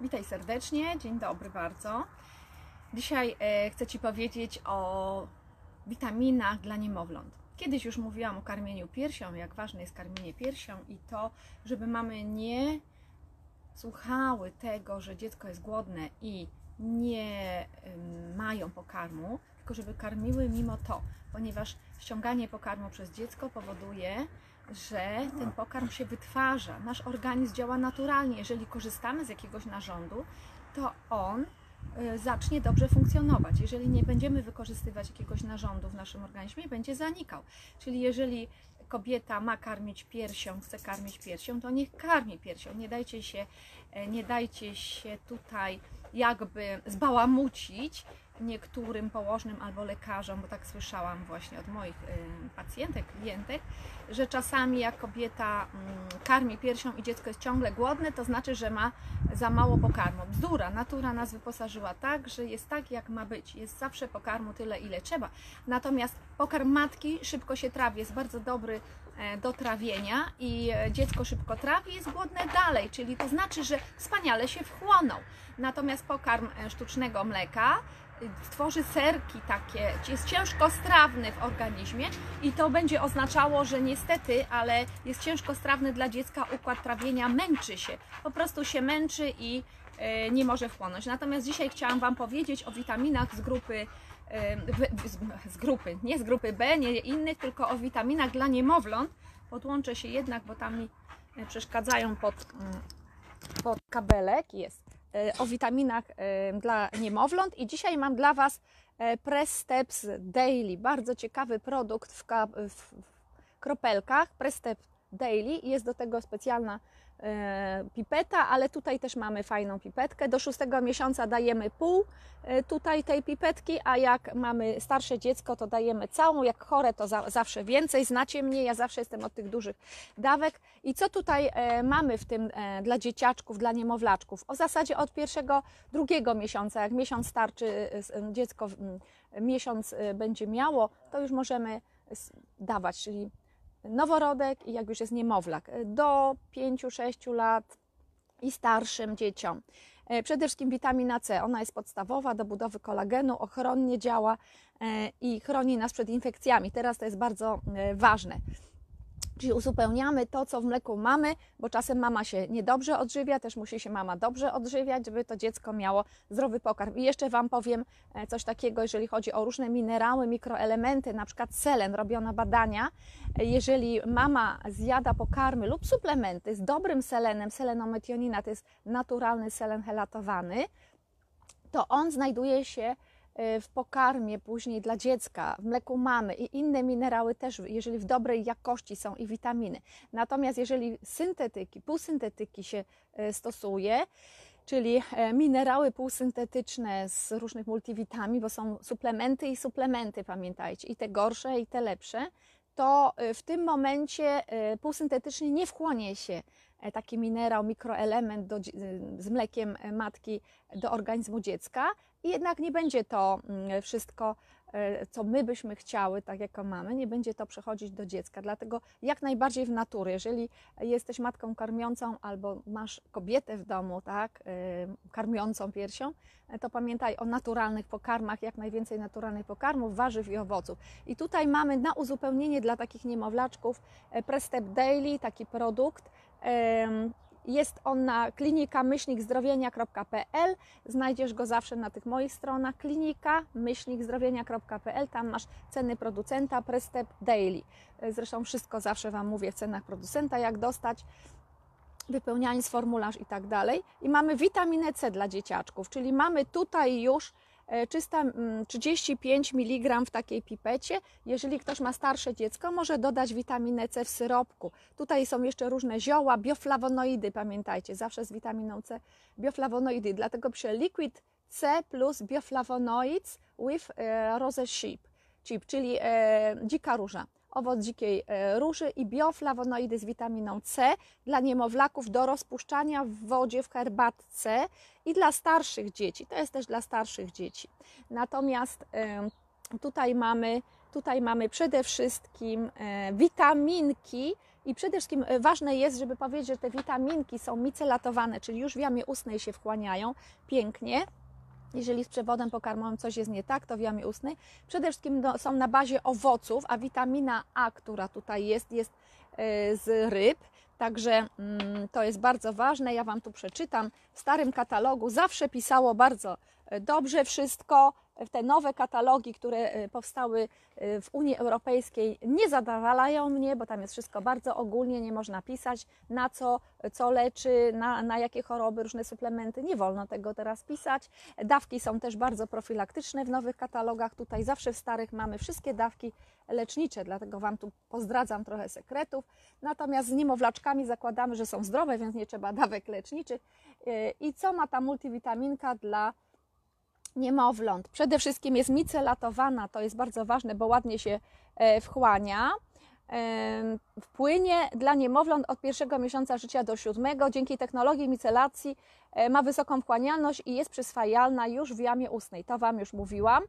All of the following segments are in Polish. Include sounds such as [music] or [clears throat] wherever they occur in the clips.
Witaj serdecznie, dzień dobry bardzo. Dzisiaj e, chcę Ci powiedzieć o witaminach dla niemowląt. Kiedyś już mówiłam o karmieniu piersią, jak ważne jest karmienie piersią i to, żeby mamy nie słuchały tego, że dziecko jest głodne i nie mają pokarmu, tylko żeby karmiły mimo to, ponieważ ściąganie pokarmu przez dziecko powoduje, że ten pokarm się wytwarza. Nasz organizm działa naturalnie. Jeżeli korzystamy z jakiegoś narządu, to on y, zacznie dobrze funkcjonować. Jeżeli nie będziemy wykorzystywać jakiegoś narządu w naszym organizmie, będzie zanikał. Czyli jeżeli kobieta ma karmić piersią, chce karmić piersią, to niech karmi piersią. Nie dajcie się, e, nie dajcie się tutaj jakby zbałamucić niektórym położnym albo lekarzom, bo tak słyszałam właśnie od moich y, pacjentek, klientek, że czasami jak kobieta mm, karmi piersią i dziecko jest ciągle głodne, to znaczy, że ma za mało pokarmu. Bzdura, natura nas wyposażyła tak, że jest tak, jak ma być. Jest zawsze pokarmu tyle, ile trzeba. Natomiast pokarm matki szybko się trawi, jest bardzo dobry e, do trawienia i e, dziecko szybko trawi, jest głodne dalej, czyli to znaczy, że wspaniale się wchłonął. Natomiast pokarm e, sztucznego mleka tworzy serki takie, jest ciężkostrawny w organizmie i to będzie oznaczało, że niestety, ale jest ciężkostrawny dla dziecka układ trawienia, męczy się, po prostu się męczy i e, nie może wchłonąć. Natomiast dzisiaj chciałam Wam powiedzieć o witaminach z grupy e, [laughs] z grupy, nie z grupy B, nie innych, tylko o witaminach dla niemowląt. Podłączę się jednak, bo tam mi przeszkadzają pod, mm, pod kabelek. Jest. E, o witaminach e, dla niemowląt i dzisiaj mam dla Was e, Press Steps Daily. Bardzo ciekawy produkt w, kropelkach. Press Steps Daily. Jest do tego specjalna pipeta, ale tutaj też mamy fajną pipetkę. Do szóstego miesiąca dajemy pół e, tutaj tej pipetki, a jak mamy starsze dziecko, to dajemy całą. Jak chore, to za, zawsze więcej. Znacie mnie, ja zawsze jestem od tych dużych dawek. I co tutaj e, mamy w tym dla dzieciaczków, dla niemowlaczków? O zasadzie od pierwszego, drugiego miesiąca, jak miesiąc starczy, dziecko miesiąc będzie miało, to już możemy dawać, czyli noworodek i jak już jest niemowlak, do 5-6 lat i starszym dzieciom. E, przede wszystkim witamina C, ona jest podstawowa do budowy kolagenu, ochronnie działa e, i chroni nas przed infekcjami. Teraz to jest bardzo e, ważne. Czyli uzupełniamy to, co w mleku mamy, bo czasem mama się niedobrze odżywia, też musi się mama dobrze odżywiać, żeby to dziecko miało zdrowy pokarm. I jeszcze Wam powiem e, coś takiego, jeżeli chodzi o różne minerały, mikroelementy, na przykład selen, robiono badania. E, jeżeli mama zjada pokarmy lub suplementy z dobrym selenem, selenometionina, to jest naturalny selen helatowany, to on znajduje się w pokarmie później dla dziecka, w mleku mamy i inne minerały też, jeżeli w dobrej jakości są i witaminy. Natomiast jeżeli syntetyki, półsyntetyki się y, stosuje, czyli e, minerały półsyntetyczne z różnych multivitamin, bo są suplementy i suplementy, pamiętajcie, i te gorsze, i te lepsze, to y, w tym momencie półsyntetycznie nie wchłonie się e, taki minerał, mikroelement do, z mlekiem e, matki do organizmu dziecka, i jednak nie będzie to mm, wszystko, e, co my byśmy chciały, tak jako mamy, nie będzie to przechodzić do dziecka. Dlatego jak najbardziej w natury, jeżeli jesteś matką karmiącą albo masz kobietę w domu, tak, e, karmiącą piersią, e, to pamiętaj o naturalnych pokarmach, jak najwięcej naturalnych pokarmów, warzyw i owoców. I tutaj mamy na uzupełnienie dla takich niemowlaczków Prestep Daily, taki produkt jest on na klinika-zdrowienia.pl. Znajdziesz go zawsze na tych moich stronach. klinika-zdrowienia.pl. Tam masz ceny producenta, Prestep Daily. Zresztą wszystko zawsze Wam mówię w cenach producenta, jak dostać wypełniając formularz i tak dalej. I mamy witaminę C dla dzieciaczków, czyli mamy tutaj już 335 e, mg w takiej pipecie. Jeżeli ktoś ma starsze dziecko, może dodać witaminę C w syropku. Tutaj są jeszcze różne zioła, bioflawonoidy, pamiętajcie, zawsze z witaminą C bioflawonoidy. Dlatego piszę liquid C plus bioflavonoids with e, rose sheep, chip, czyli e, dzika róża owoc dzikiej e, róży i bioflawonoidy z witaminą C dla niemowlaków do rozpuszczania w wodzie w herbatce i dla starszych dzieci. To jest też dla starszych dzieci. Natomiast tutaj mamy, tutaj mamy przede wszystkim e, witaminki I przede wszystkim e, ważne jest, żeby powiedzieć, że te witaminki są micelatowane, czyli już w jamie ustnej się wchłaniają pięknie. Jeżeli z przewodem pokarmowym coś jest nie tak, to w jamie ustnej. Przede wszystkim są na bazie owoców, a witamina A, która tutaj jest, jest e, z ryb. Także mm, to jest bardzo ważne. Ja Wam tu przeczytam. W starym katalogu zawsze pisało bardzo e, dobrze wszystko te nowe katalogi, które e, powstały e, w Unii Europejskiej, nie zadowalają mnie, bo tam jest wszystko bardzo ogólnie, nie można pisać na co, co leczy, na, na jakie choroby, różne suplementy. Nie wolno tego teraz pisać. Dawki są też bardzo profilaktyczne w nowych katalogach. Tutaj zawsze w starych mamy wszystkie dawki lecznicze, dlatego Wam tu pozdradzam trochę sekretów. Natomiast z niemowlaczkami zakładamy, że są zdrowe, więc nie trzeba dawek leczniczych. E, I co ma ta multivitaminka dla niemowląt. Przede wszystkim jest micelatowana, to jest bardzo ważne, bo ładnie się e, wchłania. Wpłynie dla niemowląt od pierwszego miesiąca życia do siódmego. Dzięki technologii micelacji e, ma wysoką wchłanialność i jest przyswajalna już w jamie ustnej. To Wam już mówiłam.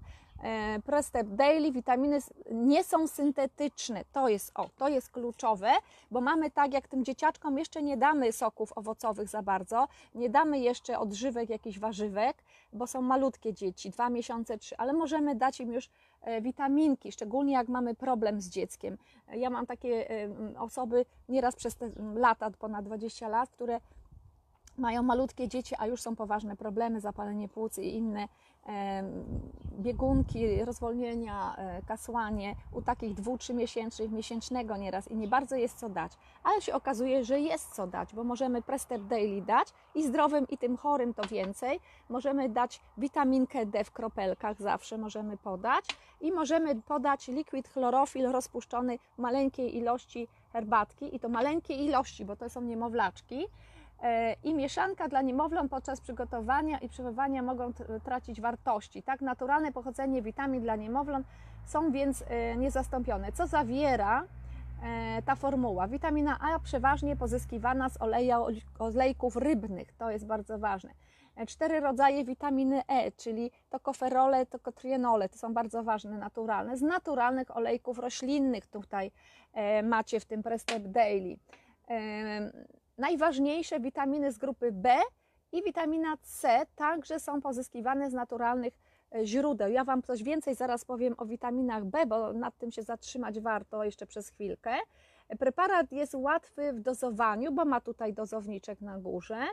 E, Prestep Daily, witaminy nie są syntetyczne. To jest, o, to jest kluczowe, bo mamy tak, jak tym dzieciaczkom jeszcze nie damy soków owocowych za bardzo, nie damy jeszcze odżywek, jakichś warzywek, bo są malutkie dzieci, dwa miesiące, trzy, ale możemy dać im już e, witaminki, szczególnie jak mamy problem z dzieckiem. Ja mam takie e, osoby nieraz przez te lata, ponad 20 lat, które mają malutkie dzieci, a już są poważne problemy, zapalenie płuc i inne biegunki, rozwolnienia, e, kasłanie u takich dwu, trzy miesięcznych, miesięcznego nieraz i nie bardzo jest co dać. Ale się okazuje, że jest co dać, bo możemy Prestep Daily dać i zdrowym i tym chorym to więcej. Możemy dać witaminkę D w kropelkach, zawsze możemy podać i możemy podać liquid chlorofil rozpuszczony w maleńkiej ilości herbatki i to maleńkiej ilości, bo to są niemowlaczki E, i mieszanka dla niemowląt podczas przygotowania i przechowywania mogą tracić wartości. Tak, naturalne pochodzenie witamin dla niemowląt są więc e, niezastąpione. Co zawiera e, ta formuła? Witamina A przeważnie pozyskiwana z oleja, olejków rybnych, to jest bardzo ważne. Cztery rodzaje witaminy E, czyli tokoferole, tokotrienole, to są bardzo ważne, naturalne. Z naturalnych olejków roślinnych tutaj macie w tym Prestep Daily najważniejsze witaminy z grupy B i witamina C także są pozyskiwane z naturalnych e, źródeł. Ja Wam coś więcej zaraz powiem o witaminach B, bo nad tym się zatrzymać warto jeszcze przez chwilkę. Preparat jest łatwy w dozowaniu, bo ma tutaj dozowniczek na górze.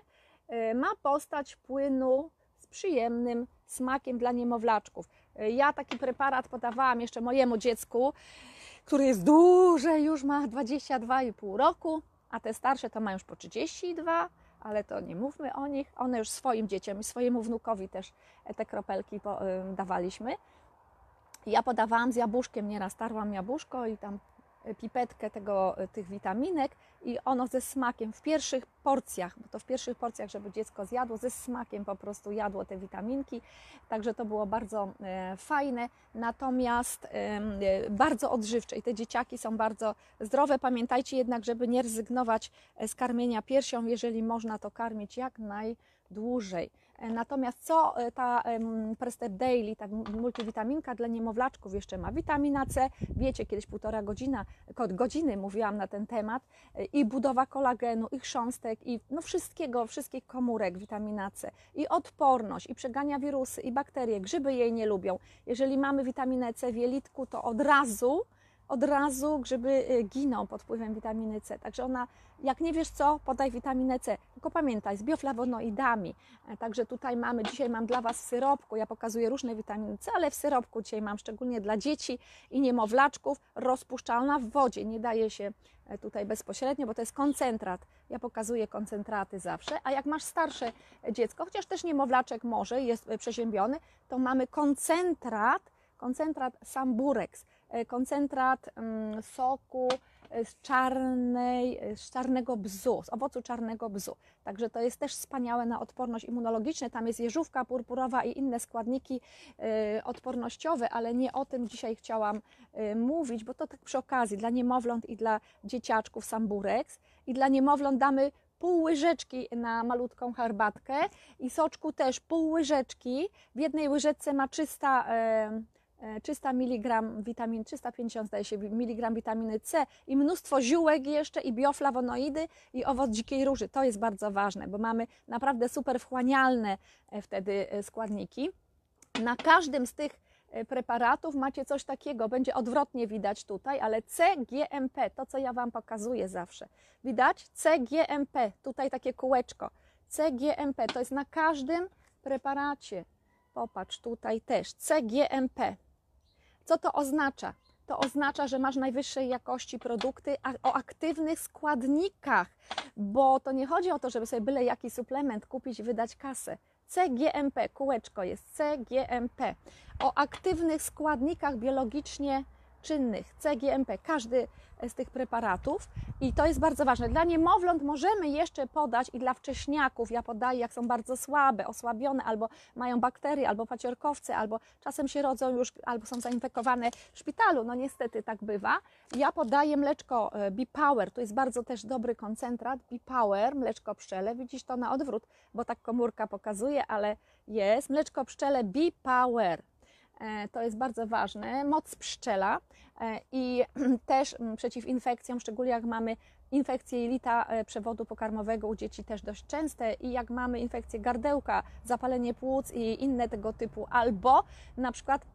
E, ma postać płynu z przyjemnym smakiem dla niemowlaczków. E, ja taki preparat podawałam jeszcze mojemu dziecku, który jest duże, już ma 22,5 roku a te starsze to mają już po 32, ale to nie mówmy o nich. One już swoim dzieciom i swojemu wnukowi też te kropelki dawaliśmy. Ja podawałam z jabłuszkiem, nieraz tarłam jabłuszko i tam pipetkę tego, tych witaminek i ono ze smakiem w pierwszych porcjach, bo to w pierwszych porcjach, żeby dziecko zjadło, ze smakiem po prostu jadło te witaminki, także to było bardzo e, fajne, natomiast e, bardzo odżywcze i te dzieciaki są bardzo zdrowe. Pamiętajcie jednak, żeby nie rezygnować e, z karmienia piersią, jeżeli można to karmić jak najdłużej. E, natomiast co e, ta Prestep Daily, ta multivitaminka dla niemowlaczków jeszcze ma? Witamina C, wiecie, kiedyś półtora godzina, godziny mówiłam na ten temat e, i budowa kolagenu, i chrząstek, i no wszystkiego, wszystkich komórek witamina C, i odporność, i przegania wirusy, i bakterie, grzyby jej nie lubią. Jeżeli mamy witaminę C w jelitku, to od razu od razu grzyby giną pod wpływem witaminy C. Także ona, jak nie wiesz co, podaj witaminę C. Tylko pamiętaj, z bioflawonoidami. E, także tutaj mamy, dzisiaj mam dla Was w syropku, ja pokazuję różne witaminy C, ale w syropku dzisiaj mam szczególnie dla dzieci i niemowlaczków, rozpuszczalna w wodzie. Nie daje się e, tutaj bezpośrednio, bo to jest koncentrat. Ja pokazuję koncentraty zawsze. A jak masz starsze dziecko, chociaż też niemowlaczek może, jest e, przeziębiony, to mamy koncentrat, koncentrat Samburex koncentrat mm, soku z, czarnej, e, z czarnego bzu, z owocu czarnego bzu. Także to jest też wspaniałe na odporność immunologiczną. Tam jest jeżówka purpurowa i inne składniki odpornościowe, ale nie o tym dzisiaj chciałam mówić, bo to tak przy okazji dla niemowląt i dla dzieciaczków samburex. I dla niemowląt damy pół łyżeczki na malutką herbatkę i soczku też pół łyżeczki. W jednej łyżeczce ma 300 e, 300 mg witamin, 350 zdaje się mg witaminy C i mnóstwo ziółek jeszcze i bioflawonoidy i owoc dzikiej róży. To jest bardzo ważne, bo mamy naprawdę super wchłanialne e, wtedy e, składniki. Na każdym z tych e, preparatów macie coś takiego, będzie odwrotnie widać tutaj, ale CGMP, to co ja Wam pokazuję zawsze. Widać? CGMP, tutaj takie kółeczko. CGMP to jest na każdym preparacie. Popatrz, tutaj też CGMP. Co to oznacza? To oznacza, że masz najwyższej jakości produkty o aktywnych składnikach, bo to nie chodzi o to, żeby sobie byle jaki suplement kupić i wydać kasę. CGMP, kółeczko jest CGMP. O aktywnych składnikach biologicznie czynnych, CGMP, każdy z tych preparatów i to jest bardzo ważne. Dla niemowląt możemy jeszcze podać i dla wcześniaków ja podaję, jak są bardzo słabe, osłabione, albo mają bakterie, albo paciorkowce, albo czasem się rodzą już, albo są zainfekowane w szpitalu, no niestety tak bywa. Ja podaję mleczko e, B-Power, to jest bardzo też dobry koncentrat, B-Power, mleczko pszczele, widzisz to na odwrót, bo tak komórka pokazuje, ale jest, mleczko pszczele B-Power. E, To jest bardzo ważne. Moc pszczela e, i [clears throat] też mm, przeciw infekcjom, szczególnie jak mamy infekcje jelita e, przewodu pokarmowego u dzieci też dość częste i jak mamy infekcję gardełka, zapalenie płuc i inne tego typu, albo na przykład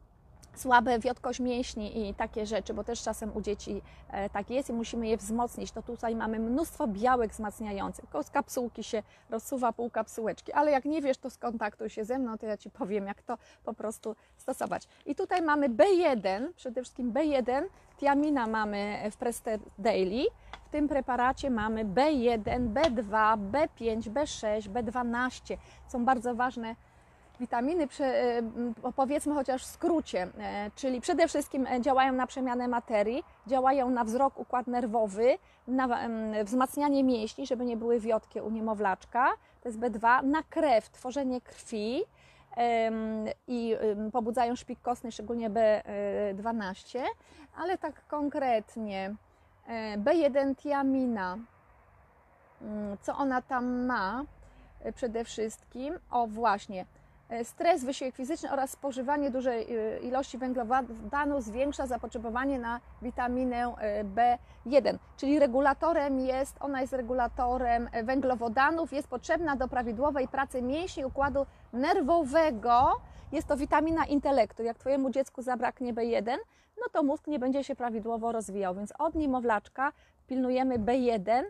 słabe wiotkość mięśni i takie rzeczy, bo też czasem u dzieci e, tak jest i musimy je wzmocnić. To tutaj mamy mnóstwo białek wzmacniających. Z kapsułki się rozsuwa pół kapsułeczki, ale jak nie wiesz, to skontaktuj się ze mną, to ja Ci powiem, jak to po prostu stosować. I tutaj mamy B1, przede wszystkim B1, tiamina mamy w Preste Daily. W tym preparacie mamy B1, B2, B5, B6, B12. Są bardzo ważne Witaminy, e, powiedzmy chociaż w skrócie, e, czyli przede wszystkim e, działają na przemianę materii, działają na wzrok, układ nerwowy, na wzmacnianie mięśni, żeby nie były wiotkie u niemowlaczka, to jest B2, na krew, tworzenie krwi i pobudzają szpik kostny, szczególnie B12, ale tak konkretnie e, B1 tiamina, co ona tam ma przede wszystkim? O właśnie, Stres, wysiłek fizyczny oraz spożywanie dużej e, ilości węglowodanów zwiększa zapotrzebowanie na witaminę e, B1, czyli regulatorem jest, ona jest regulatorem e, węglowodanów, jest potrzebna do prawidłowej pracy mięśni układu nerwowego. Jest to witamina intelektu. Jak Twojemu dziecku zabraknie B1, no to mózg nie będzie się prawidłowo rozwijał, więc od niemowlaczka pilnujemy B1.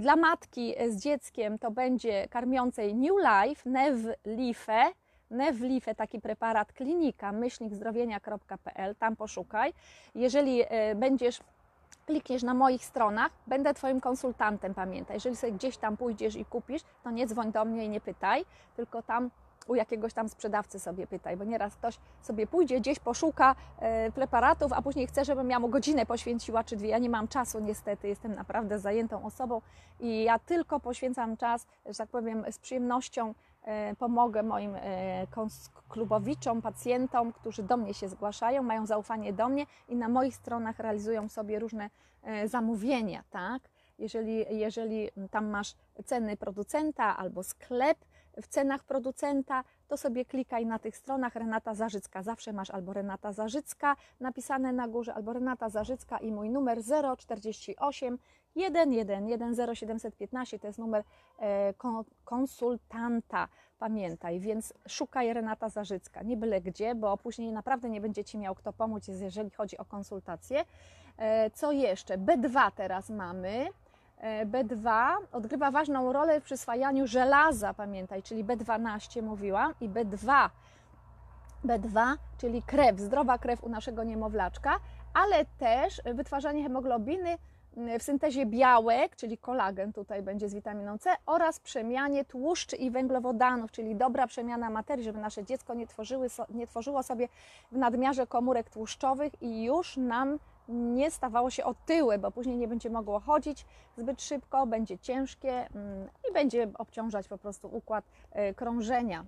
Dla matki z dzieckiem to będzie karmiącej New Life, Nevlife, Nevlife, taki preparat klinika, myślnikzdrowienia.pl, tam poszukaj. Jeżeli e, będziesz klikniesz na moich stronach, będę Twoim konsultantem, pamiętaj. Jeżeli sobie gdzieś tam pójdziesz i kupisz, to nie dzwoń do mnie i nie pytaj, tylko tam u jakiegoś tam sprzedawcy sobie pytaj, bo nieraz ktoś sobie pójdzie, gdzieś poszuka e, preparatów, a później chce, żebym ja mu godzinę poświęciła czy dwie. Ja nie mam czasu niestety, jestem naprawdę zajętą osobą i ja tylko poświęcam czas, że tak powiem, z przyjemnością pomogę moim e, klubowiczom, pacjentom, którzy do mnie się zgłaszają, mają zaufanie do mnie i na moich stronach realizują sobie różne e, zamówienia, tak? Jeżeli, jeżeli tam masz ceny producenta albo sklep w cenach producenta, to sobie klikaj na tych stronach Renata Zarzycka. Zawsze masz albo Renata Zarzycka napisane na górze, albo Renata Zarzycka i mój numer 048 111 0715 to jest numer e, kon- konsultanta. Pamiętaj, więc szukaj Renata Zarzycka, nie byle gdzie, bo później naprawdę nie będzie Ci miał kto pomóc, jeżeli chodzi o konsultacje. E, Co jeszcze? B2 teraz mamy. E, B2 odgrywa ważną rolę w przyswajaniu żelaza, pamiętaj, czyli B12 mówiłam i B2. B2, czyli krew, zdrowa krew u naszego niemowlaczka, ale też wytwarzanie hemoglobiny w syntezie białek, czyli kolagen tutaj będzie z witaminą C oraz przemianie tłuszczy i węglowodanów, czyli dobra przemiana materii, żeby nasze dziecko nie, tworzyły, nie tworzyło sobie w nadmiarze komórek tłuszczowych i już nam nie stawało się otyłe, bo później nie będzie mogło chodzić zbyt szybko, będzie ciężkie mm, i będzie obciążać po prostu układ e, krążenia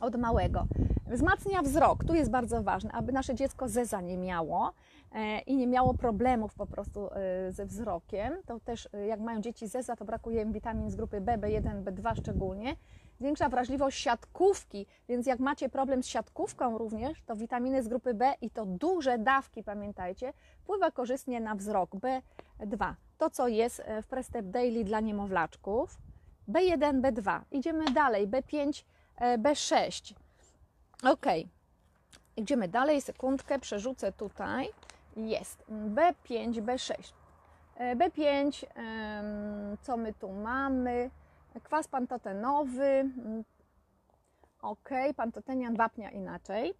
od małego. Wzmacnia wzrok. Tu jest bardzo ważne, aby nasze dziecko zeza nie miało e, i nie miało problemów po prostu e, ze wzrokiem. To też e, jak mają dzieci zeza, to brakuje im witamin z grupy B, B1, B2 szczególnie. zwiększa wrażliwość siatkówki, więc jak macie problem z siatkówką również, to witaminy z grupy B i to duże dawki, pamiętajcie, wpływa korzystnie na wzrok B2. To, co jest w Prestep Daily dla niemowlaczków. B1, B2. Idziemy dalej, B5, e, B6. Ok. Idziemy dalej, sekundkę, przerzucę tutaj. Jest B5, B6. E, B5, co my tu mamy? Kwas pantotenowy. Ok, pantotenian wapnia inaczej.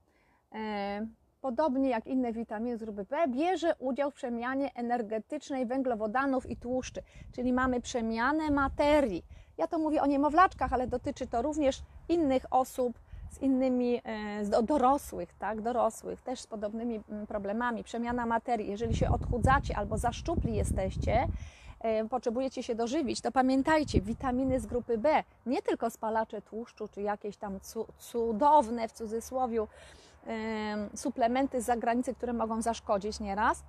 E, podobnie jak inne witaminy z grupy B, bierze udział w przemianie energetycznej węglowodanów i tłuszczy, czyli mamy przemianę materii. Ja to mówię o niemowlaczkach, ale dotyczy to również innych osób, z innymi, e, z dorosłych, tak, dorosłych, też z podobnymi mm, problemami, przemiana materii. Jeżeli się odchudzacie albo zaszczupli jesteście, e, potrzebujecie się dożywić, to pamiętajcie, witaminy z grupy B, nie tylko spalacze tłuszczu, czy jakieś tam cudowne, w cudzysłowie, suplementy z zagranicy, które mogą zaszkodzić nieraz,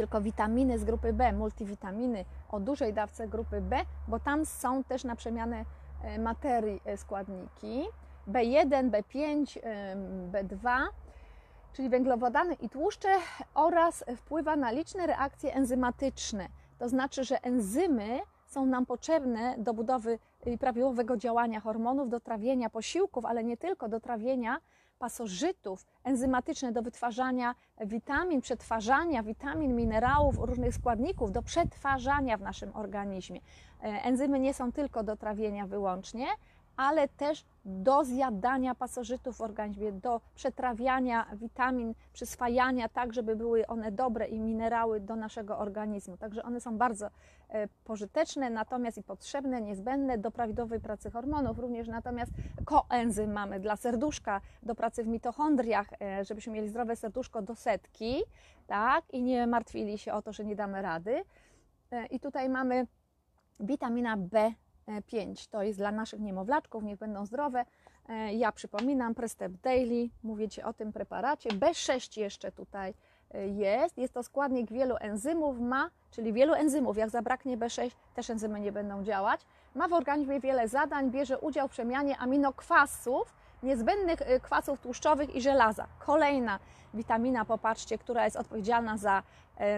tylko witaminy z grupy B, multivitaminy o dużej dawce grupy B, bo tam są też na przemianę e, materii składniki. B1, B5, B2, czyli węglowodany i tłuszcze oraz wpływa na liczne reakcje enzymatyczne. To znaczy, że enzymy są nam potrzebne do budowy prawidłowego działania hormonów, do trawienia posiłków, ale nie tylko do trawienia pasożytów, enzymatyczne do wytwarzania witamin, przetwarzania witamin, minerałów, różnych składników, do przetwarzania w naszym organizmie. E, enzymy nie są tylko do trawienia wyłącznie, ale też do zjadania pasożytów w organizmie, do przetrawiania witamin, przyswajania tak, żeby były one dobre i minerały do naszego organizmu. Także one są bardzo e, pożyteczne, natomiast i potrzebne, niezbędne do prawidłowej pracy hormonów. Również natomiast koenzym mamy dla serduszka, do pracy w mitochondriach, e, żebyśmy mieli zdrowe serduszko do setki, tak, i nie martwili się o to, że nie damy rady. E, I tutaj mamy witamina B 5 to jest dla naszych niemowlaczków, niech będą zdrowe. E, ja przypominam, Prestep Daily, mówię Ci o tym preparacie. B6 jeszcze tutaj e, jest. Jest to składnik wielu enzymów, ma, czyli wielu enzymów. Jak zabraknie B6, też enzymy nie będą działać. Ma w organizmie wiele zadań, bierze udział w przemianie aminokwasów, niezbędnych e, kwasów tłuszczowych i żelaza. Kolejna witamina, popatrzcie, która jest odpowiedzialna za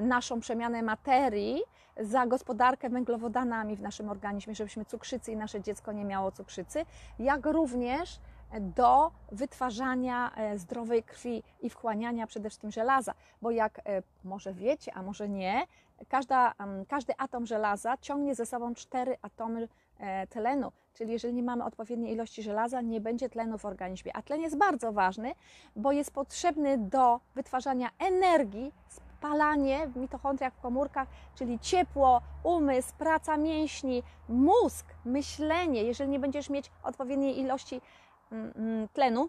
naszą przemianę materii, za gospodarkę węglowodanami w naszym organizmie, żebyśmy cukrzycy i nasze dziecko nie miało cukrzycy, jak również do wytwarzania e, zdrowej krwi i wchłaniania przede wszystkim żelaza, bo jak e, może wiecie, a może nie, każda, każdy atom żelaza ciągnie ze sobą cztery atomy e, tlenu, czyli jeżeli nie mamy odpowiedniej ilości żelaza, nie będzie tlenu w organizmie. A tlen jest bardzo ważny, bo jest potrzebny do wytwarzania energii spalanie w mitochondriach, w komórkach, czyli ciepło, umysł, praca mięśni, mózg, myślenie. Jeżeli nie będziesz mieć odpowiedniej ilości mm, mm, tlenu,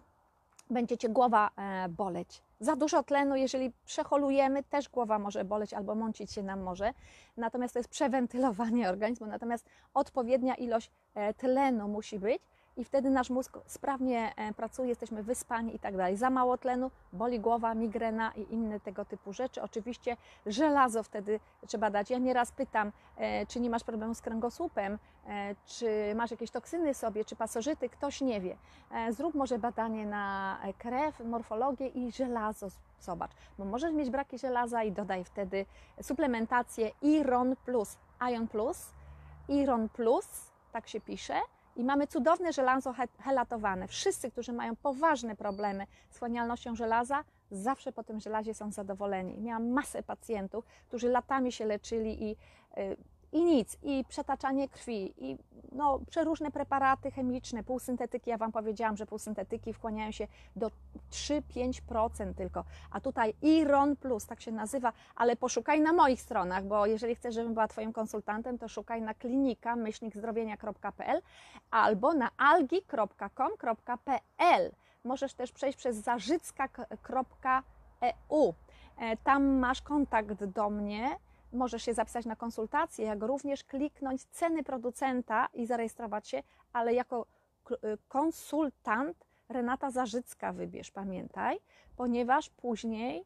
będzie cię głowa e, boleć. Za dużo tlenu, jeżeli przeholujemy, też głowa może boleć albo mącić się nam może. Natomiast to jest przewentylowanie [laughs] organizmu. Natomiast odpowiednia ilość e, tlenu musi być i wtedy nasz mózg sprawnie e, pracuje, jesteśmy wyspani i tak dalej. Za mało tlenu, boli głowa, migrena i inne tego typu rzeczy. Oczywiście żelazo wtedy trzeba dać. Ja nieraz pytam, e, czy nie masz problemu z kręgosłupem, e, czy masz jakieś toksyny sobie, czy pasożyty, ktoś nie wie. Zrób może badanie na krew, morfologię i żelazo zobacz, bo możesz mieć braki żelaza i dodaj wtedy suplementację Iron Plus, Ion Plus, Iron Plus, tak się pisze, i mamy cudowne żelazo helatowane. Wszyscy, którzy mają poważne problemy z chłanialnością żelaza, zawsze po tym żelazie są zadowoleni. Miałam masę pacjentów, którzy latami się leczyli i y, i nic, i przetaczanie krwi, i no, przeróżne preparaty chemiczne, półsyntetyki. Ja Wam powiedziałam, że półsyntetyki wchłaniają się do 3-5% tylko, a tutaj Iron Plus, tak się nazywa, ale poszukaj na moich stronach, bo jeżeli chcesz, żebym była Twoim konsultantem, to szukaj na klinika myślnikzdrowienia.pl albo na algi.com.pl. Możesz też przejść przez zarzycka.eu. E, tam masz kontakt do mnie Możesz się zapisać na konsultację, jak również kliknąć ceny producenta i zarejestrować się, ale jako y, konsultant Renata Zarzycka wybierz, pamiętaj, ponieważ później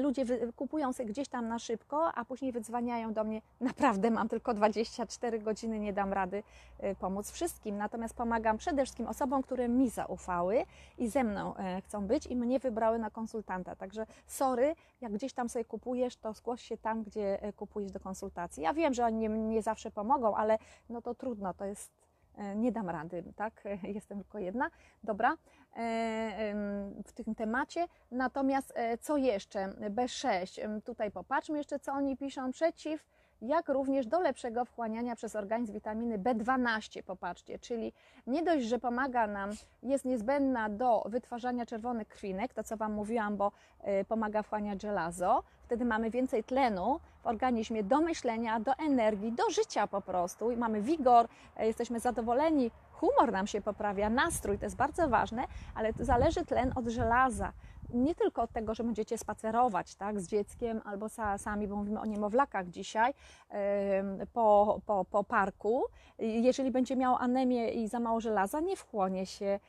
Ludzie wy- kupują gdzieś tam na szybko, a później wydzwaniają do mnie. Naprawdę mam tylko 24 godziny, nie dam rady e, pomóc wszystkim. Natomiast pomagam przede wszystkim osobom, które mi zaufały i ze mną e, chcą być i mnie wybrały na konsultanta. Także sorry, jak gdzieś tam sobie kupujesz, to zgłoś się tam, gdzie e, kupujesz do konsultacji. Ja wiem, że oni nie, nie zawsze pomogą, ale no to trudno, to jest, e, nie dam rady, tak? [laughs] Jestem tylko jedna. Dobra, e, w tym temacie. Natomiast e, co jeszcze? B6, em, tutaj popatrzmy jeszcze, co oni piszą. Przeciw, jak również do lepszego wchłaniania przez organizm witaminy B12, popatrzcie, czyli nie dość, że pomaga nam, jest niezbędna do wytwarzania czerwonych krwinek, to co Wam mówiłam, bo e, pomaga wchłaniać żelazo, wtedy mamy więcej tlenu w organizmie do myślenia, do energii, do życia po prostu i mamy wigor, e, jesteśmy zadowoleni, humor nam się poprawia, nastrój, to jest bardzo ważne, ale to zależy tlen od żelaza. Nie tylko od tego, że będziecie spacerować tak, z dzieckiem albo sa, sami, bo mówimy o niemowlakach dzisiaj, po, po, po parku. Jeżeli będzie miał anemię i za mało żelaza, nie wchłonie się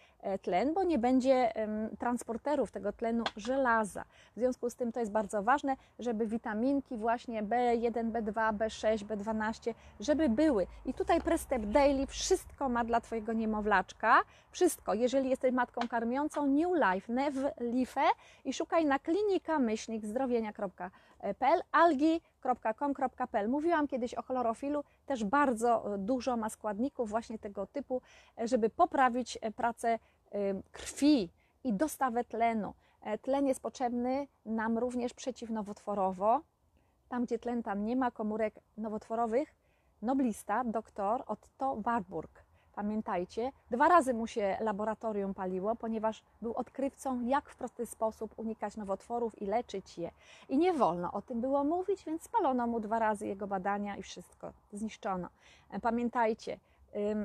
tlen, bo nie będzie transporterów tego tlenu żelaza. W związku z tym to jest bardzo ważne, żeby witaminki właśnie B1, B2, B6, B12, żeby były. I tutaj Prestep Daily wszystko ma dla Twojego niemowlaczka. Wszystko. Jeżeli jesteś matką karmiącą, New Life, Nev Life i szukaj na klinika myślnik zdrowienia.pl, algi.com.pl. Mówiłam kiedyś o chlorofilu, też bardzo e, dużo ma składników właśnie tego typu, e, żeby poprawić e, pracę e, krwi i dostawę tlenu. E, Tlen jest potrzebny nam również przeciwnowotworowo. Tam, gdzie tlen tam nie ma komórek nowotworowych, noblista, doktor Otto Warburg. Pamiętajcie, dwa razy mu się laboratorium paliło, ponieważ był odkrywcą, jak w prosty sposób unikać nowotworów i leczyć je. I nie wolno o tym było mówić, więc spalono mu dwa razy jego badania i wszystko zniszczono. E, Pamiętajcie,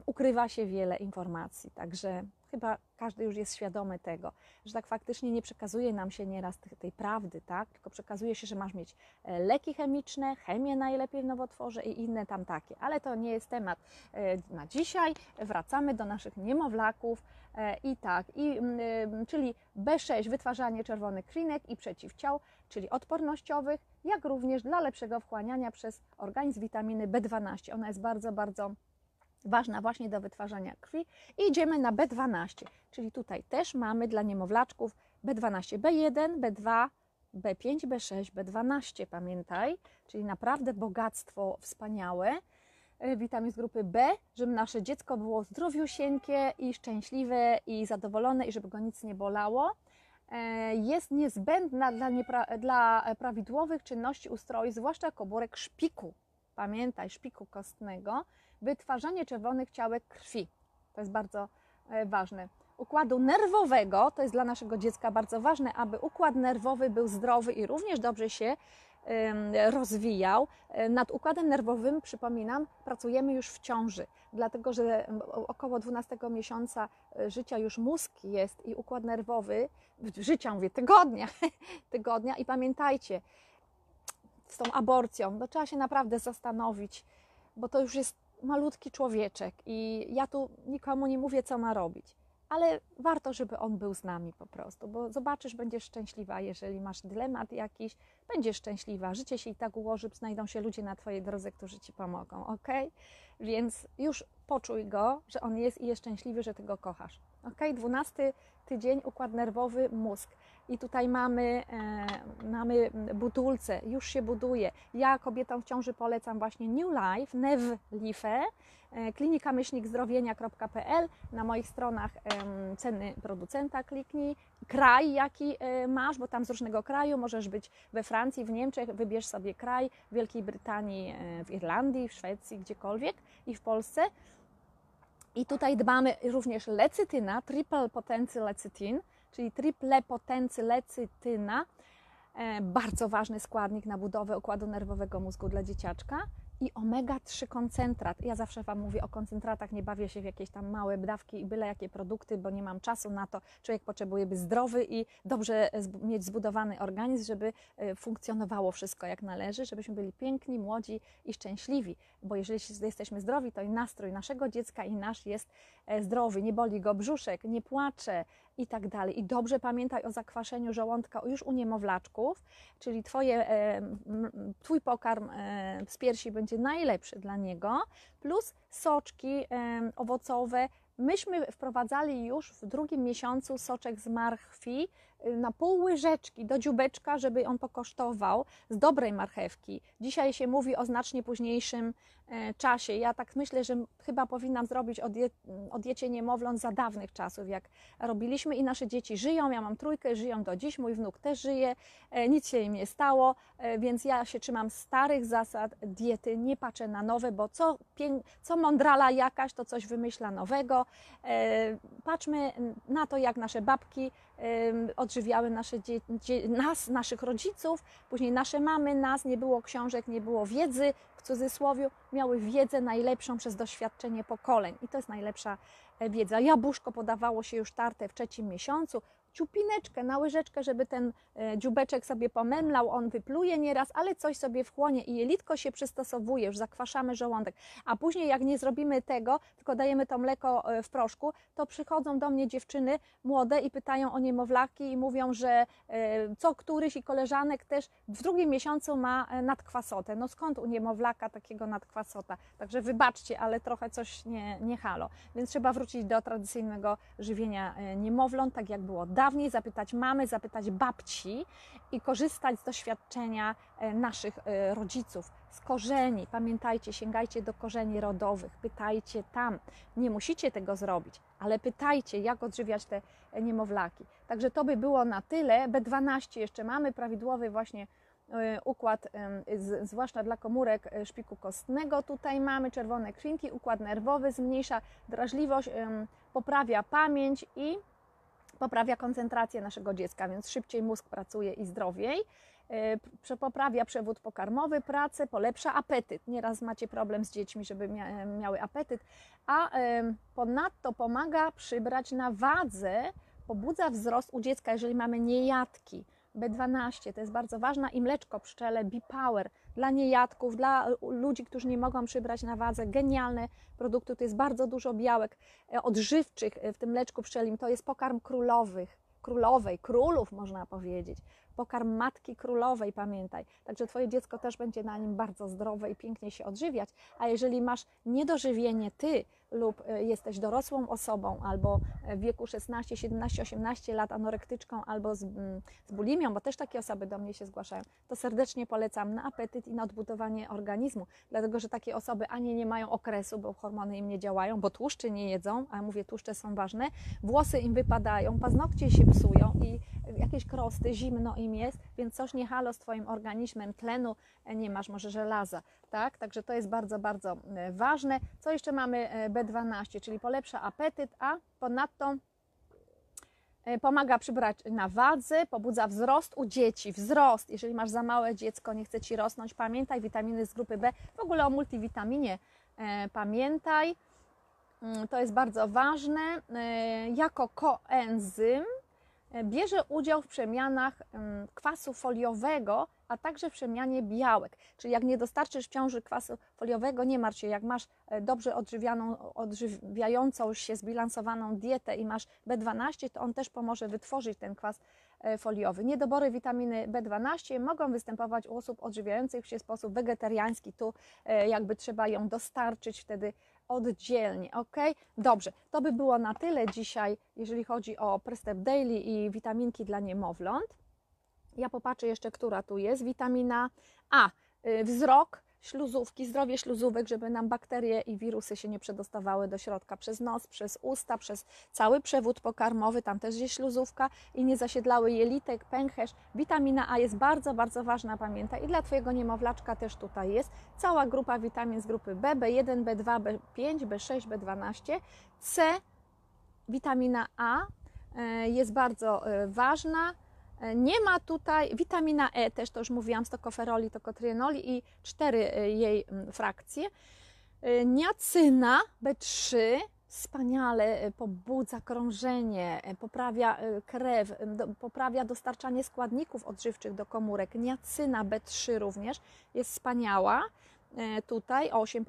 ukrywa się wiele informacji, także chyba każdy już jest świadomy tego, że tak faktycznie nie przekazuje nam się nieraz tej, tej prawdy, tak? tylko przekazuje się, że masz mieć e, leki chemiczne, chemię najlepiej w nowotworze i inne tam takie. Ale to nie jest temat e, na dzisiaj. Wracamy do naszych niemowlaków e, i tak, i, mm, czyli B6 wytwarzanie czerwonych krwinek i przeciwciał, czyli odpornościowych, jak również dla lepszego wchłaniania przez organizm witaminy B12. Ona jest bardzo, bardzo ważna właśnie do wytwarzania krwi. I idziemy na B12, czyli tutaj też mamy dla niemowlaczków B12, B1, B2, B5, B6, B12, pamiętaj, czyli naprawdę bogactwo wspaniałe e, witamin z grupy B, żeby nasze dziecko było zdrowiusieńkie i szczęśliwe i zadowolone i żeby go nic nie bolało. E, Jest niezbędna dla, dla prawidłowych czynności ustroju, zwłaszcza komórek szpiku. Pamiętaj, szpiku kostnego, wytwarzanie czerwonych ciałek krwi. To jest bardzo e, ważne. Układu nerwowego, to jest dla naszego dziecka bardzo ważne, aby układ nerwowy był zdrowy i również dobrze się rozwijał. E, Nad układem nerwowym, przypominam, pracujemy już w ciąży, dlatego że około 12 miesiąca e, życia już mózg jest i układ nerwowy, życia mówię, tygodnia, [laughs] tygodnia i pamiętajcie, z tą aborcją, to trzeba się naprawdę zastanowić, bo to już jest malutki człowieczek i ja tu nikomu nie mówię, co ma robić. Ale warto, żeby on był z nami po prostu, bo zobaczysz, będziesz szczęśliwa, jeżeli masz dylemat jakiś, będziesz szczęśliwa. Życie się i tak ułoży, znajdą się ludzie na Twojej drodze, którzy Ci pomogą, ok? Więc już poczuj go, że on jest i jest szczęśliwy, że Ty go kochasz, ok? Dwunasty tydzień, układ nerwowy, mózg. I tutaj mamy, e, mamy budulce, już się buduje. Ja kobietom w ciąży polecam właśnie New Life, Nev Life, e, klinika myślnikzdrowienia.pl. Na moich stronach em, ceny producenta kliknij. Kraj, jaki e, masz, bo tam z różnego kraju możesz być we Francji, w Niemczech, wybierz sobie kraj, w Wielkiej Brytanii, e, w Irlandii, w Szwecji, gdziekolwiek i w Polsce. I tutaj dbamy również lecytyna, triple potency lecytin, czyli triple potency lecytyna, e, bardzo ważny składnik na budowę układu nerwowego mózgu dla dzieciaczka i omega-3 koncentrat. Ja zawsze Wam mówię o koncentratach, nie bawię się w jakieś tam małe dawki i byle jakie produkty, bo nie mam czasu na to. Człowiek potrzebuje być zdrowy i dobrze mieć zbudowany organizm, żeby e, funkcjonowało wszystko jak należy, żebyśmy byli piękni, młodzi i szczęśliwi. Bo jeżeli jesteśmy zdrowi, to i nastrój naszego dziecka i nasz jest zdrowy, nie boli go brzuszek, nie płacze i tak dalej. I dobrze pamiętaj o zakwaszeniu żołądka już u niemowlaczków, czyli twoje, e, Twój pokarm e, z piersi będzie najlepszy dla niego, plus soczki e, owocowe. Myśmy wprowadzali już w drugim miesiącu soczek z marchwi na pół łyżeczki do dziubeczka, żeby on pokosztował z dobrej marchewki. Dzisiaj się mówi o znacznie późniejszym e, czasie. Ja tak myślę, że chyba powinnam zrobić o, die, o diecie niemowląt za dawnych czasów, jak robiliśmy i nasze dzieci żyją. Ja mam trójkę, żyją do dziś, mój wnuk też żyje, e, nic się im nie stało, e, więc ja się trzymam starych zasad diety, nie patrzę na nowe, bo co, co mądrala jakaś, to coś wymyśla nowego. Patrzmy na to, jak nasze babki odżywiały nasze nas, naszych rodziców, później nasze mamy, nas, nie było książek, nie było wiedzy, w cudzysłowie, miały wiedzę najlepszą przez doświadczenie pokoleń i to jest najlepsza e, wiedza. Jabłuszko podawało się już tarte w trzecim miesiącu, ciupineczkę na łyżeczkę, żeby ten e, dziubeczek sobie pomemlał, on wypluje nieraz, ale coś sobie wchłonie i jelitko się przystosowuje, już zakwaszamy żołądek. A później jak nie zrobimy tego, tylko dajemy to mleko e, w proszku, to przychodzą do mnie dziewczyny młode i pytają o niemowlaki i mówią, że e, co któryś i koleżanek też w drugim miesiącu ma nadkwasotę. No skąd u niemowlaka takiego nadkwasota? Także wybaczcie, ale trochę coś nie, nie halo. Więc trzeba wrócić do tradycyjnego żywienia niemowląt, tak jak było dawniej, zapytać mamy, zapytać babci i korzystać z doświadczenia e, naszych e, rodziców, z korzeni. Pamiętajcie, sięgajcie do korzeni rodowych, pytajcie tam. Nie musicie tego zrobić, ale pytajcie, jak odżywiać te e, niemowlaki. Także to by było na tyle. B12 jeszcze mamy, prawidłowy właśnie układ, zwłaszcza dla komórek szpiku kostnego. Tutaj mamy czerwone krwinki, układ nerwowy zmniejsza drażliwość, poprawia pamięć i poprawia koncentrację naszego dziecka, więc szybciej mózg pracuje i zdrowiej. E, Poprawia przewód pokarmowy, pracę, polepsza apetyt. Nieraz macie problem z dziećmi, żeby mia miały apetyt, a ponadto pomaga przybrać na wadze, pobudza wzrost u dziecka, jeżeli mamy niejadki. B12 to jest bardzo ważna i mleczko pszczele B-Power dla niejadków, dla ludzi, którzy nie mogą przybrać na wadze. Genialne produkty, to jest bardzo dużo białek e, odżywczych e, w tym mleczku pszczelim. To jest pokarm królowych, królowej, królów można powiedzieć. Pokarm matki królowej, pamiętaj. Także Twoje dziecko też będzie na nim bardzo zdrowe i pięknie się odżywiać. A jeżeli masz niedożywienie Ty lub e, jesteś dorosłą osobą albo w wieku 16, 17, 18 lat anorektyczką albo z, mm, z bulimią, bo też takie osoby do mnie się zgłaszają, to serdecznie polecam na apetyt i na odbudowanie organizmu, dlatego że takie osoby ani nie mają okresu, bo hormony im nie działają, bo tłuszczy nie jedzą, a mówię, tłuszcze są ważne, włosy im wypadają, paznokcie się psują i jakieś krosty, zimno im jest, więc coś nie halo z Twoim organizmem, tlenu e, nie masz, może żelaza, tak? Także to jest bardzo, bardzo e, ważne. Co jeszcze mamy e, B12, czyli polepsza apetyt, a ponadto e, pomaga przybrać na wadze, pobudza wzrost u dzieci, wzrost. Jeżeli masz za małe dziecko, nie chce Ci rosnąć, pamiętaj, witaminy z grupy B, w ogóle o multivitaminie e, pamiętaj. Mm, To jest bardzo ważne. E, Jako koenzym bierze udział w przemianach em, kwasu foliowego, a także przemianie białek. Czyli jak nie dostarczysz ciąży kwasu foliowego, nie martw się, jak masz e, dobrze odżywianą, odżywiającą się, zbilansowaną dietę i masz B12, to on też pomoże wytworzyć ten kwas e, foliowy. Niedobory witaminy B12 mogą występować u osób odżywiających się w sposób wegetariański. Tu e, jakby trzeba ją dostarczyć wtedy oddzielnie, ok? Dobrze, to by było na tyle dzisiaj, jeżeli chodzi o Prestep Daily i witaminki dla niemowląt. Ja popatrzę jeszcze, która tu jest. Witamina A, y, wzrok, śluzówki, zdrowie śluzówek, żeby nam bakterie i wirusy się nie przedostawały do środka przez nos, przez usta, przez cały przewód pokarmowy, tam też jest śluzówka i nie zasiedlały jelitek, pęcherz. Witamina A jest bardzo, bardzo ważna, pamiętaj. I dla Twojego niemowlaczka też tutaj jest. Cała grupa witamin z grupy B, B1, B2, B5, B6, B12, C, witamina A e, jest bardzo e, ważna. Nie ma tutaj witamina E, też to już mówiłam, z tokoferoli, tokotrienoli i cztery e, jej mm, frakcje. E, Niacyna B3 wspaniale e, pobudza krążenie, poprawia krew, poprawia dostarczanie składników odżywczych do komórek. Niacyna B3 również jest wspaniała. Tutaj 8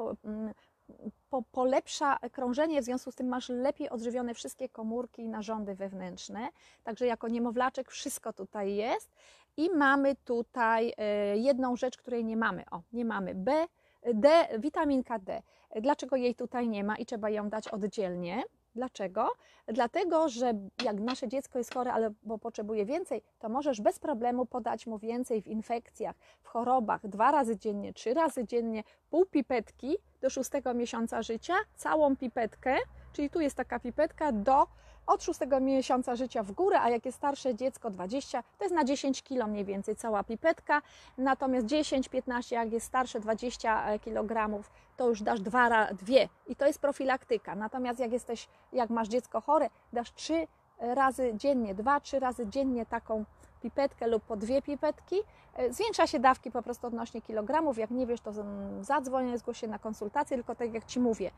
po, po, polepsza krążenie, w związku z tym masz lepiej odżywione wszystkie komórki i narządy wewnętrzne. Także jako niemowlaczek wszystko tutaj jest. I mamy tutaj e, jedną rzecz, której nie mamy. O, nie mamy B, D, witaminka D. Dlaczego jej tutaj nie ma i trzeba ją dać oddzielnie? Dlaczego? Dlatego, że jak nasze dziecko jest chore, ale bo potrzebuje więcej, to możesz bez problemu podać mu więcej w infekcjach, w chorobach, dwa razy dziennie, trzy razy dziennie, pół pipetki do szóstego miesiąca życia, całą pipetkę, czyli tu jest taka pipetka do od szóstego miesiąca życia w górę, a jak jest starsze dziecko 20, to jest na 10 kg mniej więcej cała pipetka, natomiast 10-15 jak jest starsze 20 kg, to już dasz dwa, dwie i to jest profilaktyka. Natomiast jak jesteś, jak masz dziecko chore, dasz trzy razy dziennie, dwa, trzy razy dziennie taką pipetkę lub po dwie pipetki. Zwiększa się dawki po prostu odnośnie kilogramów. Jak nie wiesz, to zadzwoń, zgłoś się na konsultację, tylko tak jak Ci mówię,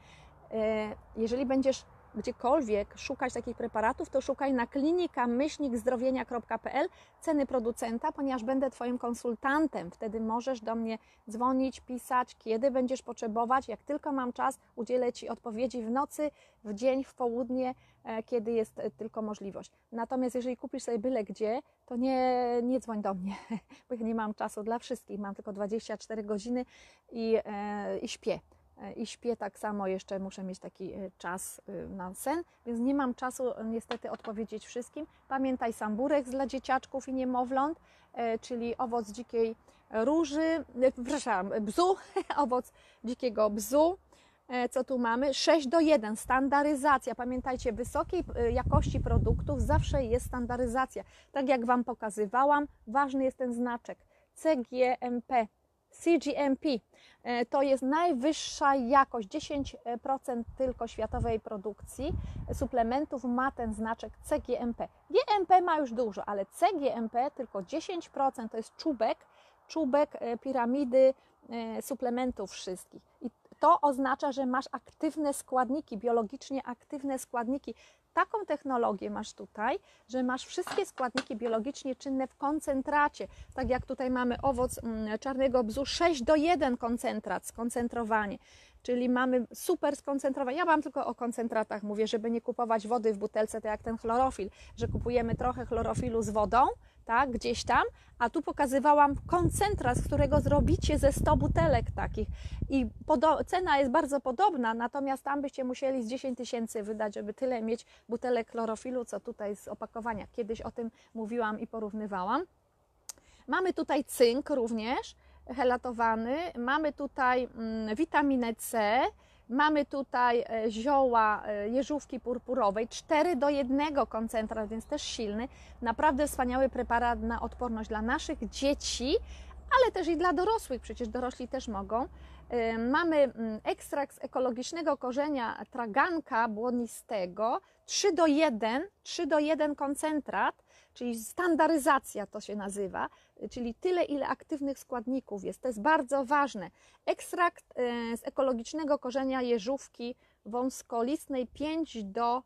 jeżeli będziesz gdziekolwiek szukać takich preparatów, to szukaj na klinika myślnikzdrowienia.pl ceny producenta, ponieważ będę Twoim konsultantem. Wtedy możesz do mnie dzwonić, pisać, kiedy będziesz potrzebować. Jak tylko mam czas, udzielę Ci odpowiedzi w nocy, w dzień, w południe, e, kiedy jest e, tylko możliwość. Natomiast jeżeli kupisz sobie byle gdzie, to nie, nie dzwoń do mnie, [laughs] bo ja nie mam czasu dla wszystkich. Mam tylko 24 godziny i, e, i śpię. E, i śpię tak samo, jeszcze muszę mieć taki e, czas e, na sen, więc nie mam czasu niestety odpowiedzieć wszystkim. Pamiętaj samburek dla dzieciaczków i niemowląt, czyli owoc dzikiej róży, przepraszam, bzu, [laughs] owoc dzikiego bzu. Co tu mamy? 6 do 1, standaryzacja. Pamiętajcie, wysokiej jakości produktów zawsze jest standaryzacja. Tak jak Wam pokazywałam, ważny jest ten znaczek CGMP, CGMP e, to jest najwyższa jakość, 10% tylko światowej produkcji suplementów ma ten znaczek CGMP. GMP ma już dużo, ale CGMP tylko 10% to jest czubek, czubek e, piramidy e, suplementów wszystkich. I to oznacza, że masz aktywne składniki, biologicznie aktywne składniki taką technologię masz tutaj, że masz wszystkie składniki biologicznie czynne w koncentracie. Tak jak tutaj mamy owoc mm, czarnego bzu, 6 do 1 koncentrat, skoncentrowanie. Czyli mamy super skoncentrowanie. Ja Wam tylko o koncentratach mówię, żeby nie kupować wody w butelce, tak jak ten chlorofil, że kupujemy trochę chlorofilu z wodą, tak, gdzieś tam, a tu pokazywałam koncentrat, z którego zrobicie ze 100 butelek takich i cena jest bardzo podobna, natomiast tam byście musieli z 10 tysięcy wydać, żeby tyle mieć butelek chlorofilu, co tutaj z opakowania. Kiedyś o tym mówiłam i porównywałam. Mamy tutaj cynk również helatowany, mamy tutaj mm, witaminę C, Mamy tutaj e, zioła e, jeżówki purpurowej, 4 do 1 koncentrat, więc też silny. Naprawdę wspaniały preparat na odporność dla naszych dzieci, ale też i dla dorosłych, przecież dorośli też mogą. E, mamy mm, ekstrakt z ekologicznego korzenia traganka błonistego, 3 do 1, 3 do 1 koncentrat, czyli standaryzacja to się nazywa, czyli tyle, ile aktywnych składników jest. To jest bardzo ważne. Ekstrakt e, z ekologicznego korzenia jeżówki wąskolistnej 5 do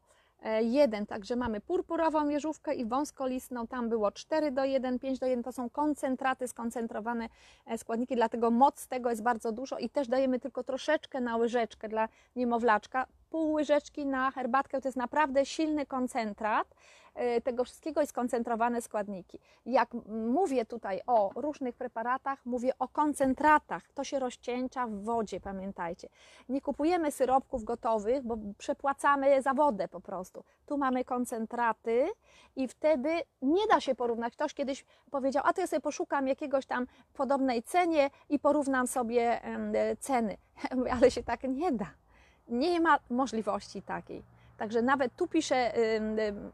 1, także mamy purpurową jeżówkę i wąskolistną, tam było 4 do 1, 5 do 1, to są koncentraty, skoncentrowane e, składniki, dlatego moc tego jest bardzo dużo i też dajemy tylko troszeczkę na łyżeczkę dla niemowlaczka, pół łyżeczki na herbatkę, to jest naprawdę silny koncentrat e, tego wszystkiego i skoncentrowane składniki. Jak mówię tutaj o różnych preparatach, mówię o koncentratach. To się rozcieńcza w wodzie, pamiętajcie. Nie kupujemy syropków gotowych, bo przepłacamy za wodę po prostu. Tu mamy koncentraty i wtedy nie da się porównać. Ktoś kiedyś powiedział, a to ja sobie poszukam jakiegoś tam podobnej cenie i porównam sobie ceny. [laughs] Ale się tak nie da nie ma możliwości takiej. Także nawet tu pisze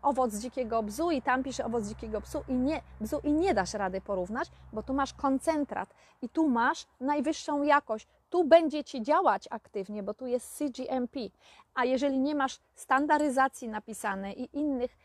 owoc dzikiego bzu i tam pisze owoc dzikiego bzu i, nie, bzu i nie dasz rady porównać, bo tu masz koncentrat i tu masz najwyższą jakość. Tu będzie Ci działać aktywnie, bo tu jest CGMP. A jeżeli nie masz standaryzacji napisanej i innych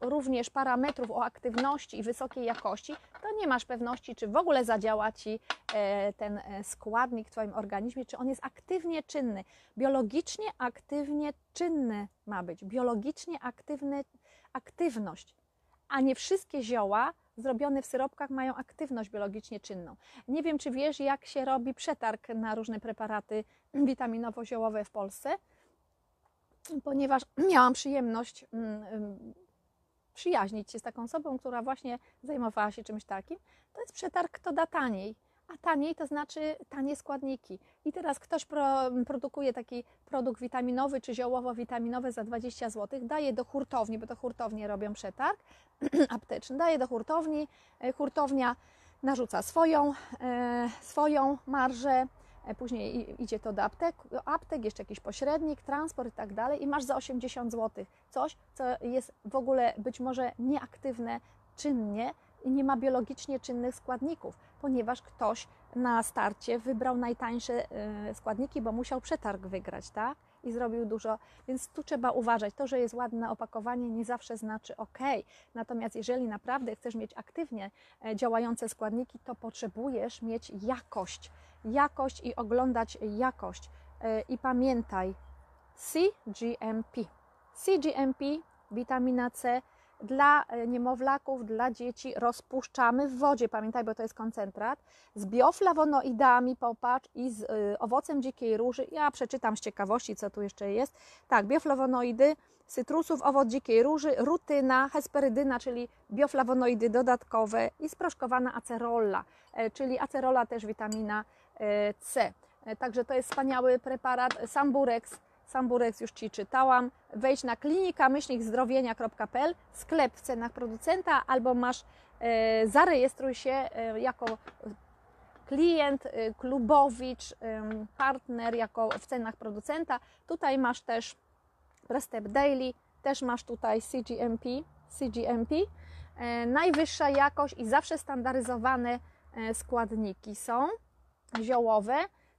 również parametrów o aktywności i wysokiej jakości, to nie masz pewności, czy w ogóle zadziała Ci e, ten e, składnik w Twoim organizmie, czy on jest aktywnie czynny. Biologicznie aktywnie czynny ma być. Biologicznie aktywny, aktywność. a nie wszystkie zioła zrobione w syropkach mają aktywność biologicznie czynną. Nie wiem, czy wiesz, jak się robi przetarg na różne preparaty witaminowo-ziołowe w Polsce, ponieważ [clears throat] miałam przyjemność mm, mm, przyjaźnić się z taką osobą, która właśnie zajmowała się czymś takim. To jest przetarg, kto da taniej. A taniej to znaczy tanie składniki. I teraz ktoś pro, produkuje taki produkt witaminowy czy ziołowo-witaminowy za 20 zł, daje do hurtowni, bo to hurtownie robią przetarg [clears throat] apteczny, daje do hurtowni, e, hurtownia narzuca swoją, e, swoją marżę, później i- idzie to do aptek, aptek, jeszcze jakiś pośrednik, transport i tak dalej i masz za 80 zł coś, co jest w ogóle być może nieaktywne czynnie i nie ma biologicznie czynnych składników, ponieważ ktoś na starcie wybrał najtańsze e, składniki, bo musiał przetarg wygrać, tak? I zrobił dużo, więc tu trzeba uważać. To, że jest ładne opakowanie, nie zawsze znaczy ok. Natomiast jeżeli naprawdę chcesz mieć aktywnie e, działające składniki, to potrzebujesz mieć jakość. Jakość i oglądać jakość. E, I pamiętaj, CGMP. CGMP, witamina C dla e, niemowlaków, dla dzieci rozpuszczamy w wodzie. Pamiętaj, bo to jest koncentrat. Z bioflawonoidami, popatrz, i z y, owocem dzikiej róży. Ja przeczytam z ciekawości, co tu jeszcze jest. Tak, bioflawonoidy, cytrusów, owoc dzikiej róży, rutyna, hesperydyna, czyli bioflawonoidy dodatkowe i sproszkowana acerola, e, czyli acerola też witamina C. E, Także to jest wspaniały preparat. Samburex, Samburex już Ci czytałam. Wejdź na klinika-zdrowienia.pl, sklep w cenach producenta, albo masz, e, zarejestruj się e, jako klient, klubowicz, partner, jako w cenach producenta. Tutaj masz też Prestep Daily, też masz tutaj CGMP, CGMP. Najwyższa jakość i zawsze standaryzowane składniki są ziołowe.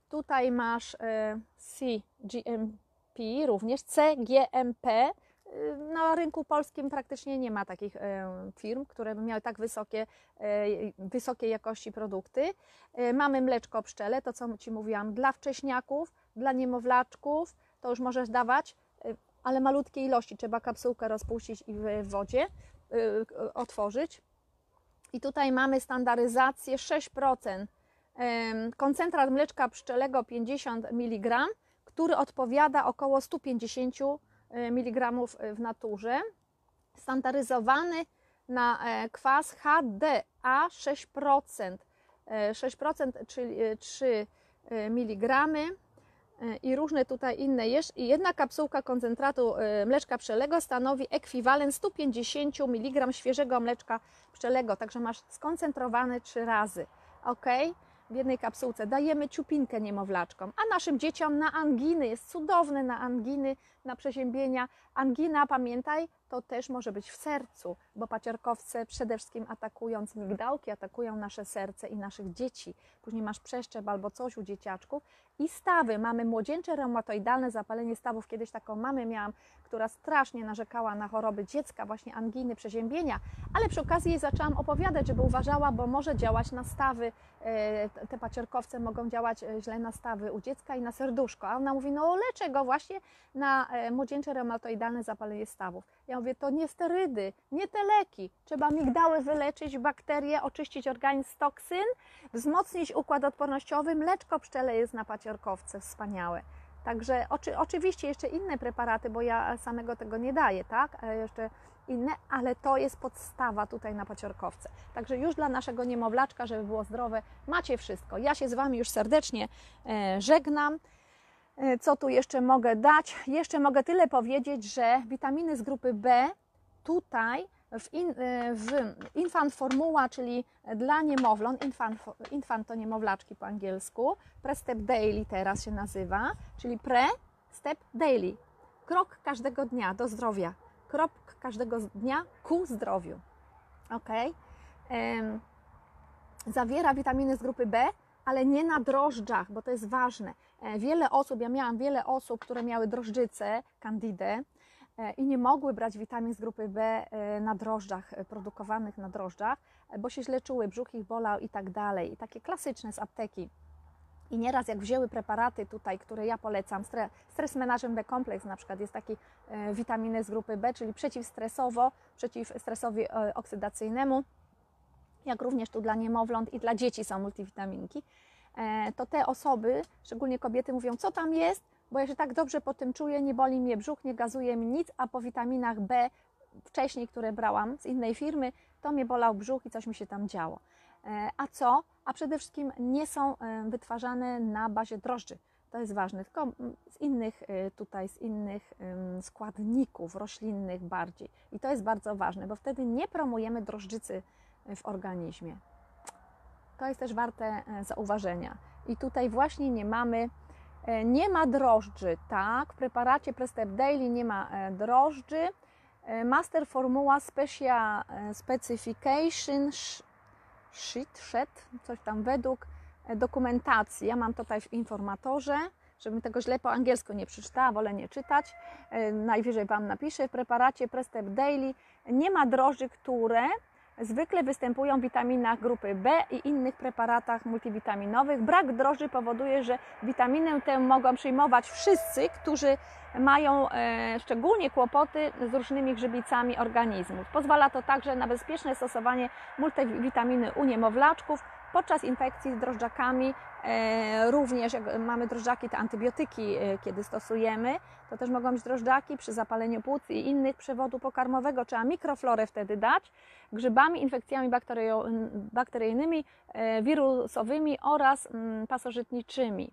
Tutaj masz e, CGMP, również CGMP. Y, Na rynku polskim praktycznie nie ma takich e, firm, które by miały tak wysokie, wysokiej jakości produkty. Mamy mleczko pszczele, to co Ci mówiłam, dla wcześniaków, dla niemowlaczków, to już możesz dawać, ale malutkie ilości. Trzeba kapsułkę rozpuścić i w wodzie otworzyć. I tutaj mamy standaryzację 6%. Koncentrat mleczka pszczelego 50 mg, który odpowiada około 150 mg w naturze. Standaryzowany na e, kwas HDA 6%. E, 6%, czyli e, 3 mg i różne tutaj inne jeszcze. I jedna kapsułka koncentratu e, mleczka pszczelego stanowi ekwiwalent 150 mg świeżego mleczka pszczelego, także masz skoncentrowane trzy razy. Ok? W jednej kapsułce dajemy ciupinkę niemowlaczkom, a naszym dzieciom na anginy. Jest cudowne na anginy, na przeziębienia. Angina, pamiętaj, to też może być w sercu, bo paciorkowce przede wszystkim atakując migdałki, atakują nasze serce i naszych dzieci. Później masz przeszczep albo coś u dzieciaczków. I stawy. Mamy młodzieńcze reumatoidalne zapalenie stawów. Kiedyś taką mamę miałam, która strasznie narzekała na choroby dziecka, właśnie anginy, przeziębienia, ale przy okazji jej zaczęłam opowiadać, żeby uważała, bo może działać na stawy. E, Te paciorkowce mogą działać e, źle na stawy u dziecka i na serduszko. A ona mówi, no leczę go właśnie na e, młodzieńcze reumatoidalne zapalenie stawów. Ja mówię, to nie sterydy, nie te leki. Trzeba migdały wyleczyć, bakterie, oczyścić organizm z toksyn, wzmocnić układ odpornościowy. Mleczko pszczele jest na paciorkowce wspaniałe. Także oczy, oczywiście jeszcze inne preparaty, bo ja samego tego nie daję, tak? E, Jeszcze inne, ale to jest podstawa tutaj na paciorkowce. Także już dla naszego niemowlaczka, żeby było zdrowe, macie wszystko. Ja się z Wami już serdecznie e, żegnam. E, Co tu jeszcze mogę dać? Jeszcze mogę tyle powiedzieć, że witaminy z grupy B tutaj w, in, e, w infant formuła, czyli dla niemowląt, infant, infant to niemowlaczki po angielsku, Prestep Daily teraz się nazywa, czyli Pre-Step Daily. Krok każdego dnia do zdrowia. Krok każdego dnia ku zdrowiu. Ok? Zawiera witaminy z grupy B, ale nie na drożdżach, bo to jest ważne. E, Wiele osób, ja miałam wiele osób, które miały drożdżycę, candidę e, i nie mogły brać witamin z grupy B e, na drożdżach, produkowanych na drożdżach, bo się źle czuły, brzuch ich bolał i tak dalej. I takie klasyczne z apteki. I nieraz jak wzięły preparaty tutaj, które ja polecam, stre- Stress Management B Complex na przykład jest taki witaminy z grupy B, czyli przeciwstresowo, przeciwstresowi e, oksydacyjnemu, jak również tu dla niemowląt i dla dzieci są multivitaminki, to te osoby, szczególnie kobiety mówią, co tam jest, bo ja się tak dobrze po tym czuję, nie boli mnie brzuch, nie gazuje mi nic, a po witaminach B wcześniej, które brałam z innej firmy, to mnie bolał brzuch i coś mi się tam działo. E, A co? A przede wszystkim nie są e, wytwarzane na bazie drożdży. To jest ważne, tylko z innych e, tutaj, z innych składników roślinnych bardziej. I to jest bardzo ważne, bo wtedy nie promujemy drożdżycy w organizmie. To jest też warte e, zauważenia. I tutaj właśnie nie mamy, e, nie ma drożdży, tak? W preparacie Prestep Daily nie ma e, drożdży. Master Formuła Special Specification sh- Sheet, shed, coś tam według dokumentacji. Ja mam tutaj w informatorze, żebym tego źle po angielsku nie przeczytała, wolę nie czytać. Najwyżej Wam napiszę. W preparacie Prestep Daily nie ma drożdży, które zwykle występują w witaminach grupy B i innych preparatach multivitaminowych. Brak drożdży powoduje, że witaminę tę mogą przyjmować wszyscy, którzy mają e, szczególnie kłopoty z różnymi grzybicami organizmu. Pozwala to także na bezpieczne stosowanie multivitaminy u niemowlaczków podczas infekcji z drożdżakami. E, również jak mamy drożdżaki, te antybiotyki, e, kiedy stosujemy, to też mogą być drożdżaki przy zapaleniu płuc i innych przewodu pokarmowego. Trzeba mikroflorę wtedy dać grzybami, infekcjami bakteryjnymi, e, wirusowymi oraz mm, pasożytniczymi.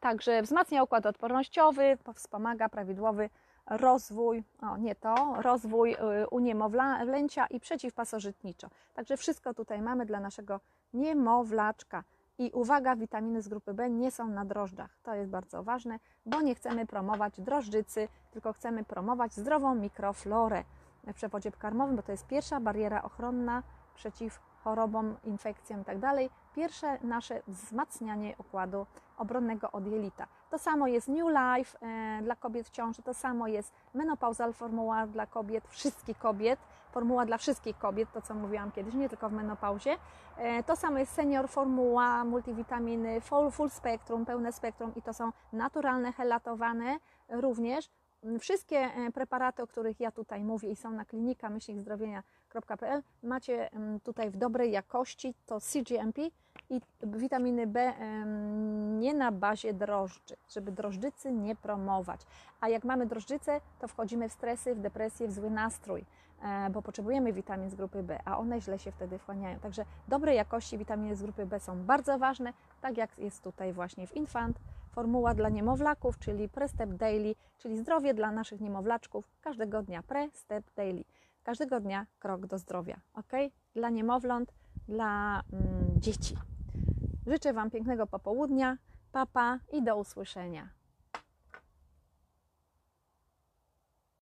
Także wzmacnia układ odpornościowy, wspomaga prawidłowy rozwój, o nie to, rozwój y, u niemowlęcia i przeciwpasożytniczo. Także wszystko tutaj mamy dla naszego niemowlaczka. I uwaga, witaminy z grupy B nie są na drożdżach. To jest bardzo ważne, bo nie chcemy promować drożdżycy, tylko chcemy promować zdrową mikroflorę w przewodzie pokarmowym, bo to jest pierwsza bariera ochronna przeciw chorobom, infekcjom itd. Pierwsze nasze wzmacnianie układu obronnego od jelita. To samo jest New Life e, dla kobiet w ciąży, to samo jest menopauzal formuła dla kobiet, wszystkich kobiet, formuła dla wszystkich kobiet, to co mówiłam kiedyś, nie tylko w menopauzie. E, to samo jest senior formuła, multivitaminy, full, full spektrum, pełne spektrum i to są naturalne, helatowane również. Wszystkie e, preparaty, o których ja tutaj mówię i są na klinika myślnikzdrowienia.pl macie mm, tutaj w dobrej jakości, to CGMP i witaminy B nie na bazie drożdży, żeby drożdżycy nie promować. A jak mamy drożdżycę, to wchodzimy w stresy, w depresję, w zły nastrój, bo potrzebujemy witamin z grupy B, a one źle się wtedy wchłaniają. Także dobrej jakości witaminy z grupy B są bardzo ważne, tak jak jest tutaj właśnie w Infant. Formuła dla niemowlaków, czyli Prestep Daily, czyli zdrowie dla naszych niemowlaczków. Każdego dnia Prestep Daily. Każdego dnia krok do zdrowia. ok? Dla niemowląt, dla mm, dzieci. Życzę Wam pięknego popołudnia, papa i do usłyszenia.